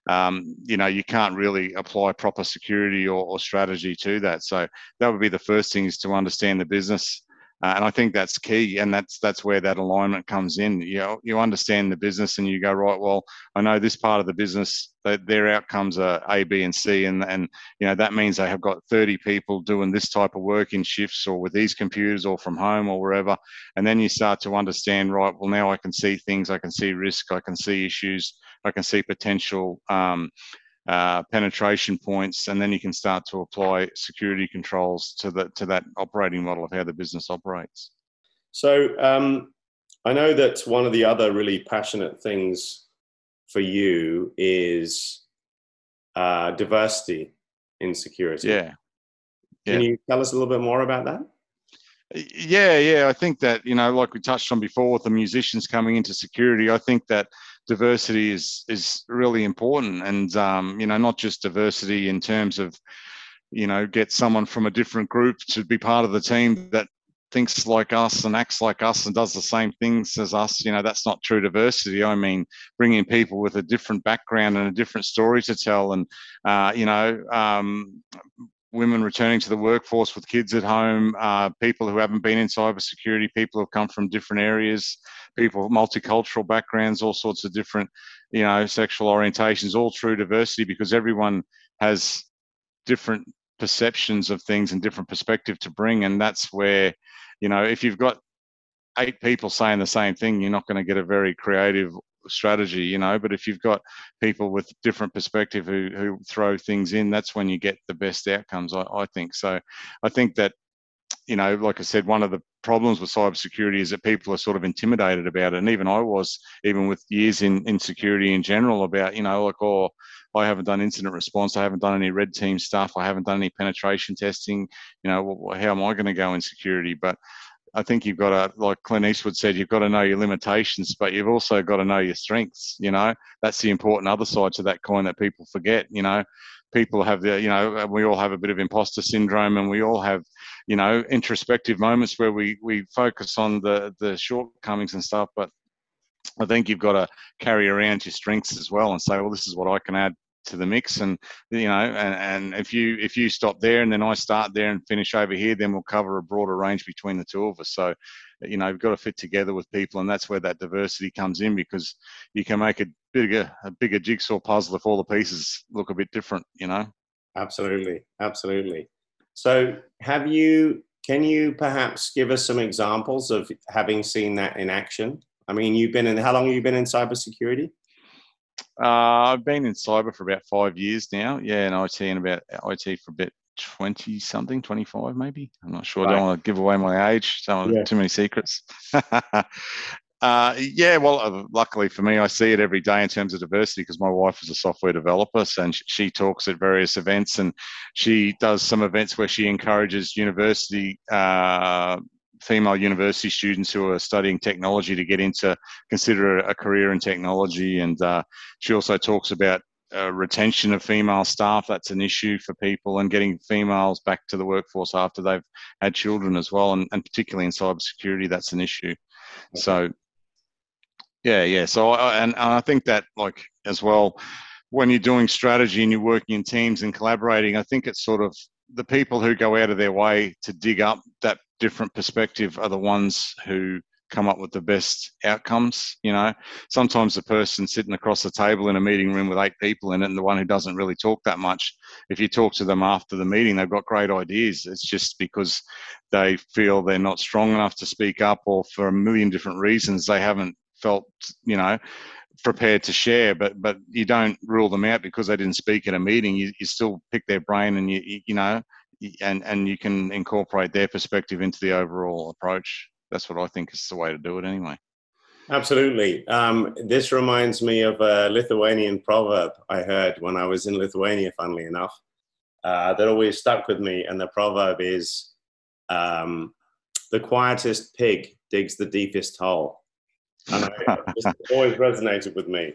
S2: um, you know, you can't really apply proper security or, or, strategy to that. So that would be the first thing is to understand the business. Uh, and I think that's key, and that's that's where that alignment comes in. You know, you understand the business, and you go right. Well, I know this part of the business that their outcomes are A, B, and C, and and you know that means they have got 30 people doing this type of work in shifts, or with these computers, or from home, or wherever. And then you start to understand, right? Well, now I can see things, I can see risk, I can see issues, I can see potential. Um, uh, penetration points, and then you can start to apply security controls to the to that operating model of how the business operates.
S1: So um, I know that one of the other really passionate things for you is uh, diversity in security.
S2: Yeah.
S1: yeah. Can you tell us a little bit more about that?
S2: Yeah, yeah. I think that, you know, like we touched on before with the musicians coming into security, I think that diversity is is really important, and um, you know, not just diversity in terms of you know get someone from a different group to be part of the team that thinks like us and acts like us and does the same things as us. You know that's not true diversity. I mean bringing people with a different background and a different story to tell and uh, you know um, women returning to the workforce with kids at home, uh, people who haven't been in cybersecurity, people who have come from different areas, people multicultural backgrounds, all sorts of different, you know, sexual orientations, all true diversity because everyone has different perceptions of things and different perspective to bring, and that's where, you know, if you've got eight people saying the same thing, you're not going to get a very creative strategy, you know. But if you've got people with different perspective who who throw things in, that's when you get the best outcomes. I, I think so. I think that you know, like I said, one of the problems with cybersecurity is that people are sort of intimidated about it, and even I was, even with years in in security in general, about you know, like oh. I haven't done incident response. I haven't done any red team stuff. I haven't done any penetration testing. You know, how am I going to go in security? But I think you've got to, like Clint Eastwood said, you've got to know your limitations, but you've also got to know your strengths. You know, that's the important other side to that coin that people forget. You know, people have the, you know, we all have a bit of imposter syndrome, and we all have, you know, introspective moments where we we focus on the the shortcomings and stuff. But I think you've got to carry around your strengths as well and say, well, this is what I can add to the mix. And you know and, and if you if you stop there and then i start there and finish over here then we'll cover a broader range between the two of us. So you know you've got to fit together with people and that's where that diversity comes in because you can make a bigger a bigger jigsaw puzzle if all the pieces look a bit different you know?
S1: Absolutely. Absolutely. So have you can you perhaps give us some examples of having seen that in action? I mean you've been in how long have you been in cybersecurity
S2: uh, I've been in cyber for about five years now. Yeah, and IT and about IT for about 20 something, 25 maybe. I'm not sure. Right. I don't want to give away my age. Don't yeah. too many secrets. uh, yeah, well, uh, luckily for me, I see it every day in terms of diversity because my wife is a software developer and she talks at various events and she does some events where she encourages university uh, female university students who are studying technology to get into consider a career in technology. And uh, she also talks about uh, retention of female staff. That's an issue for people, and getting females back to the workforce after they've had children as well, and, and particularly in cybersecurity, that's an issue. Okay. So, yeah, yeah. So, I, and, and I think that like as well, when you're doing strategy and you're working in teams and collaborating, I think it's sort of the people who go out of their way to dig up that different perspective are the ones who come up with the best outcomes. You know, sometimes the person sitting across the table in a meeting room with eight people in it, and the one who doesn't really talk that much, if you talk to them after the meeting, they've got great ideas. It's just because they feel they're not strong enough to speak up, or for a million different reasons, they haven't felt, you know, prepared to share, but but you don't rule them out because they didn't speak at a meeting. You, you still pick their brain, and you you know, and and you can incorporate their perspective into the overall approach. That's what I think is the way to do it, anyway.
S1: Absolutely. Um, this reminds me of a Lithuanian proverb I heard when I was in Lithuania. Funnily enough, uh, that always stuck with me, and the proverb is, um, "The quietest pig digs the deepest hole," and it just always resonated with me.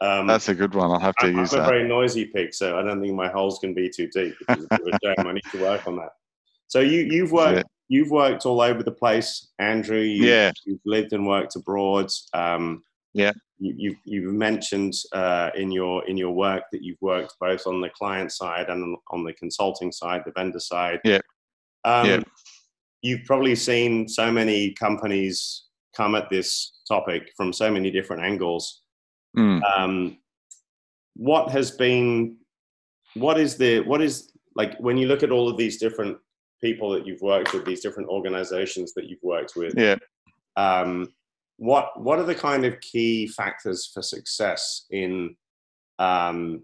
S2: Um, That's a good one. I'll have to
S1: I'm,
S2: use
S1: I'm
S2: that.
S1: a very noisy pig, so I don't think my holes can be too deep. Which is a bit of a shame. I need to work on that. So you you've worked you've worked all over the place, Andrew. You've,
S2: yeah,
S1: you've lived and worked abroad. Um,
S2: yeah,
S1: you, you've you've mentioned uh, in your in your work that you've worked both on the client side and on the consulting side, the vendor side.
S2: Yeah,
S1: um,
S2: yeah.
S1: You've probably seen so many companies come at this topic from so many different angles.
S2: Mm.
S1: Um, what has been, what is the, what is like when you look at all of these different people that you've worked with, these different organizations that you've worked with,
S2: yeah.
S1: Um, what what are the kind of key factors for success in um,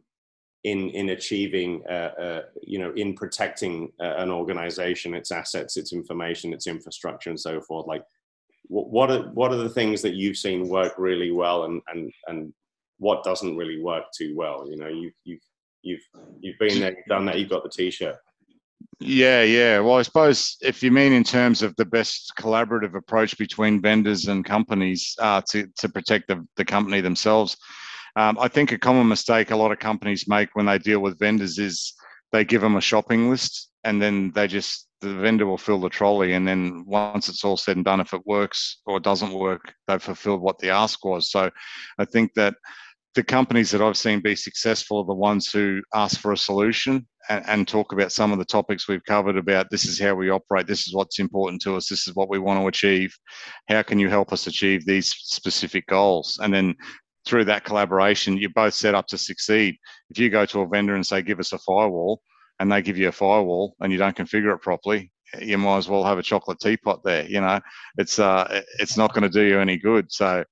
S1: in in achieving uh, uh, you know in protecting uh, an organization, its assets, its information, its infrastructure, and so forth? Like, what are what are the things that you've seen work really well, and and and what doesn't really work too well? You know, you've you've you've you've been there, you've done that, you've got the t-shirt.
S2: Yeah, yeah. Well, I suppose if you mean in terms of the best collaborative approach between vendors and companies uh, to to protect the, the company themselves, um, I think a common mistake a lot of companies make when they deal with vendors is they give them a shopping list and then they just the vendor will fill the trolley and then once it's all said and done if it works or doesn't work they've fulfilled what the ask was so i think that the companies that I've seen be successful are the ones who ask for a solution and, and, talk about some of the topics we've covered about this is how we operate, this is what's important to us, this is what we want to achieve. How can you help us achieve these specific goals? And then through that collaboration, you're both set up to succeed. If you go to a vendor and say, give us a firewall, and they give you a firewall and you don't configure it properly, you might as well have a chocolate teapot there. You know, it's uh, it's not going to do you any good. So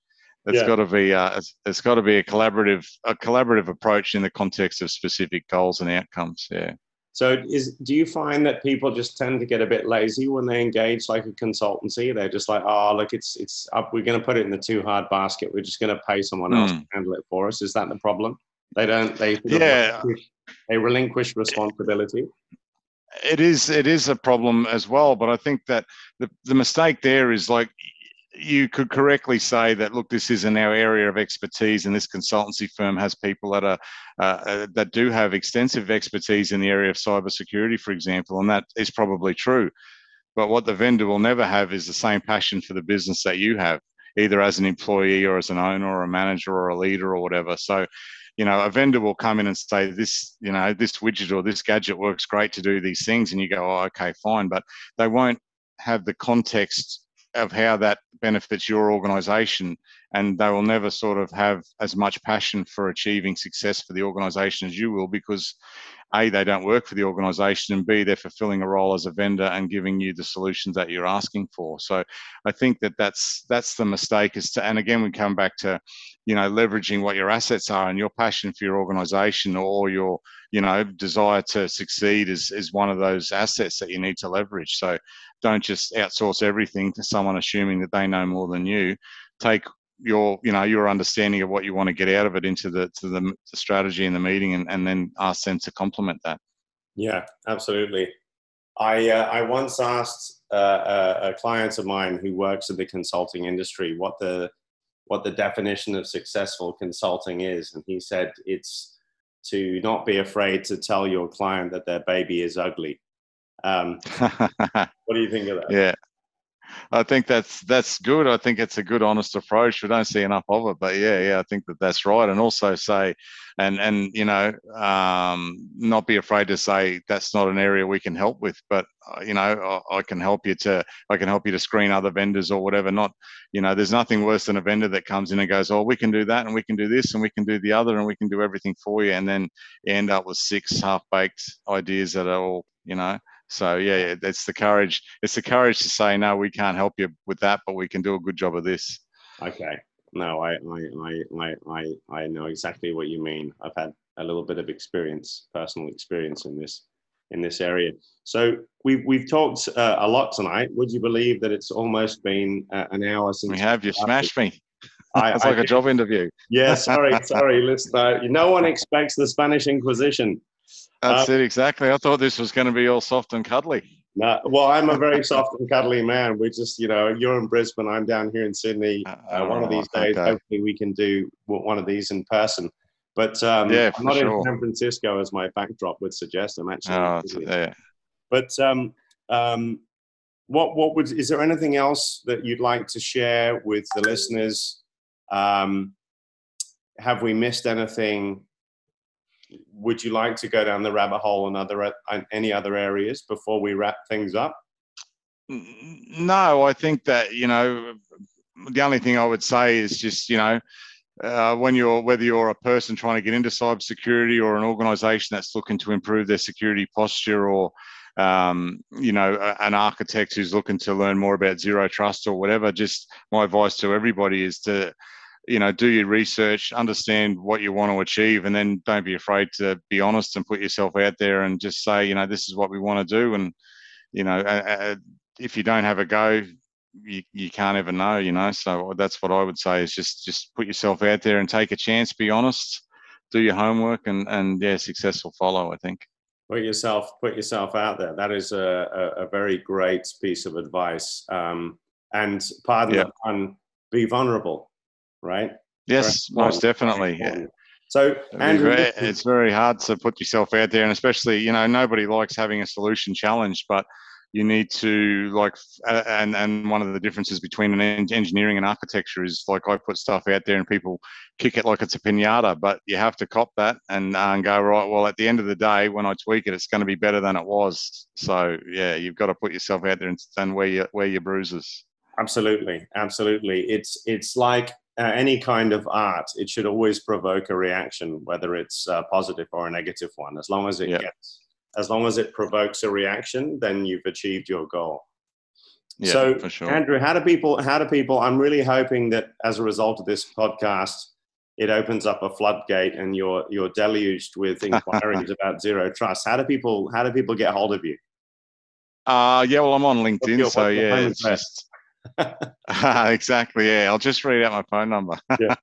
S2: it's yeah. got to be uh, it's, it's got to be a collaborative a collaborative approach in the context of specific goals and outcomes. Yeah.
S1: So, is do you find that people just tend to get a bit lazy when they engage like a consultancy? They're just like, oh, look, it's it's up. We're going to put it in the too hard basket. We're just going to pay someone else mm. to handle it for us. Is that the problem? They don't. They
S2: yeah.
S1: They relinquish responsibility.
S2: It is. It is a problem as well. But I think that the the mistake there is like you could correctly say that look this is in our area of expertise and this consultancy firm has people that are uh, uh, that do have extensive expertise in the area of cybersecurity for example and that is probably true but what the vendor will never have is the same passion for the business that you have either as an employee or as an owner or a manager or a leader or whatever so you know a vendor will come in and say this you know this widget or this gadget works great to do these things and you go oh okay fine but they won't have the context of how that benefits your organization and they will never sort of have as much passion for achieving success for the organization as you will because a they don't work for the organization and b they're fulfilling a role as a vendor and giving you the solutions that you're asking for. So i think that that's that's the mistake is to and again we come back to you know leveraging what your assets are and your passion for your organization or your you know desire to succeed is is one of those assets that you need to leverage. So don't just outsource everything to someone assuming that they know more than you. Take your you know your understanding of what you want to get out of it into the to the, the strategy and the meeting and, and then ask them to complement that.
S1: Yeah absolutely. I uh, i once asked uh, a, a client of mine who works in the consulting industry what the what the definition of successful consulting is and he said it's to not be afraid to tell your client that their baby is ugly. Um, what do you think of that?
S2: Yeah, I think that's that's good. I think it's a good, honest approach. We don't see enough of it, but yeah, yeah, I think that that's right. And also say, and and you know, um, not be afraid to say that's not an area we can help with. But uh, you know, I, I, can help you to I can help you to screen other vendors or whatever. Not you know, there's nothing worse than a vendor that comes in and goes, oh, we can do that and we can do this and we can do the other and we can do everything for you, and then end up with six half baked ideas that are all you know so yeah, it's the courage. It's the courage to say no, we can't help you with that, but we can do a good job of this.
S1: Okay. No, I I I I I know exactly what you mean. I've had a little bit of experience, personal experience in this in this area. So we've we've talked uh, a lot tonight. Would you believe that it's almost been uh, an hour since
S2: we have? You smashed me. I, it's like I, a job interview.
S1: Yeah, sorry, sorry, listener. No one expects the Spanish Inquisition.
S2: That's um, it exactly. I thought this was going to be all soft and cuddly.
S1: No, well, I'm a very soft and cuddly man. We just, you know, you're in Brisbane, I'm down here in Sydney. Uh, uh one of these oh, days, okay. hopefully, we can do one of these in person. But um, yeah, I'm not sure. in San Francisco, as my backdrop would suggest. I'm actually. Oh, yeah. But um, um, what what would is there anything else that you'd like to share with the listeners? Um, have we missed anything? Would you like to go down the rabbit hole in other any other areas before we wrap things up?
S2: No, I think that you know the only thing I would say is just you know uh, when you're whether you're a person trying to get into cybersecurity or an organization that's looking to improve their security posture or um, you know an architect who's looking to learn more about zero trust or whatever just my advice to everybody is to you know do your research understand what you want to achieve and then don't be afraid to be honest and put yourself out there and just say you know this is what we want to do and you know uh, if you don't have a go you, you can't ever know you know? So that's what i would say is just just put yourself out there and take a chance be honest do your homework and and yeah success will follow i think.
S1: Put yourself put yourself out there. That is a, a, a very great piece of advice um, and pardon yep. the pun be vulnerable right?
S2: Yes, most definitely. Yeah.
S1: So, Andrew,
S2: very, it's very hard to put yourself out there, and especially, you know, nobody likes having a solution challenge, but you need to like, and and one of the differences between an engineering and architecture is like I put stuff out there and people kick it like it's a pinata, but you have to cop that and, uh, and go right. Well, at the end of the day, when I tweak it, it's going to be better than it was. So yeah, you've got to put yourself out there and, and wear your wear your bruises.
S1: Absolutely, absolutely. It's it's like uh, any kind of art, it should always provoke a reaction, whether it's a positive or a negative one. As long as it gets, as long as it provokes a reaction, then you've achieved your goal. Yeah, so, sure. Andrew, how do people? How do people? I'm really hoping that as a result of this podcast, it opens up a floodgate and you're you're deluged with inquiries about zero trust. How do people? How do people get hold of you?
S2: Uh, yeah, well, I'm on LinkedIn, so yeah, it's just exactly. Yeah, I'll just read out my phone number. Yeah.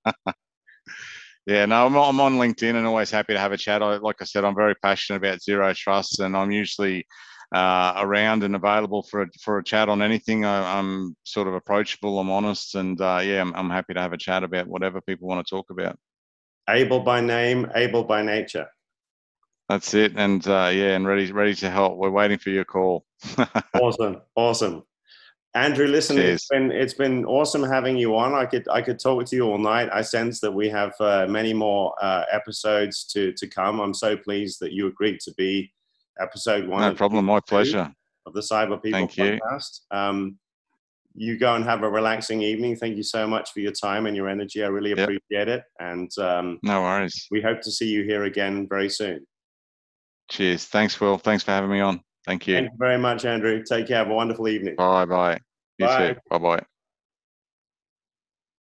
S2: yeah. No, I'm, I'm on LinkedIn and always happy to have a chat. I, like I said, I'm very passionate about zero trust, and I'm usually uh, around and available for a, for a chat on anything. I, am sort of approachable. I'm honest, and uh, yeah, I'm, I'm happy to have a chat about whatever people want to talk about.
S1: Able by name, able by nature.
S2: That's it, and uh, yeah, and ready ready to help. We're waiting for your call.
S1: awesome, awesome. Andrew, listen, Cheers. it's been it's been awesome having you on. I could I could talk to you all night. I sense that we have uh, many more uh, episodes to to come. I'm so pleased that you agreed to be episode one.
S2: No problem, my pleasure.
S1: Of the Cyber People Thank podcast. You. Um, you go and have a relaxing evening. Thank you so much for your time and your energy. I really appreciate yep. it. And um,
S2: no worries.
S1: We hope to see you here again very soon.
S2: Cheers. Thanks, Will. Thanks for having me on. Thank you.
S1: Thank you very much, Andrew. Take care. Have a wonderful evening.
S2: Bye bye. You bye. too. Bye bye.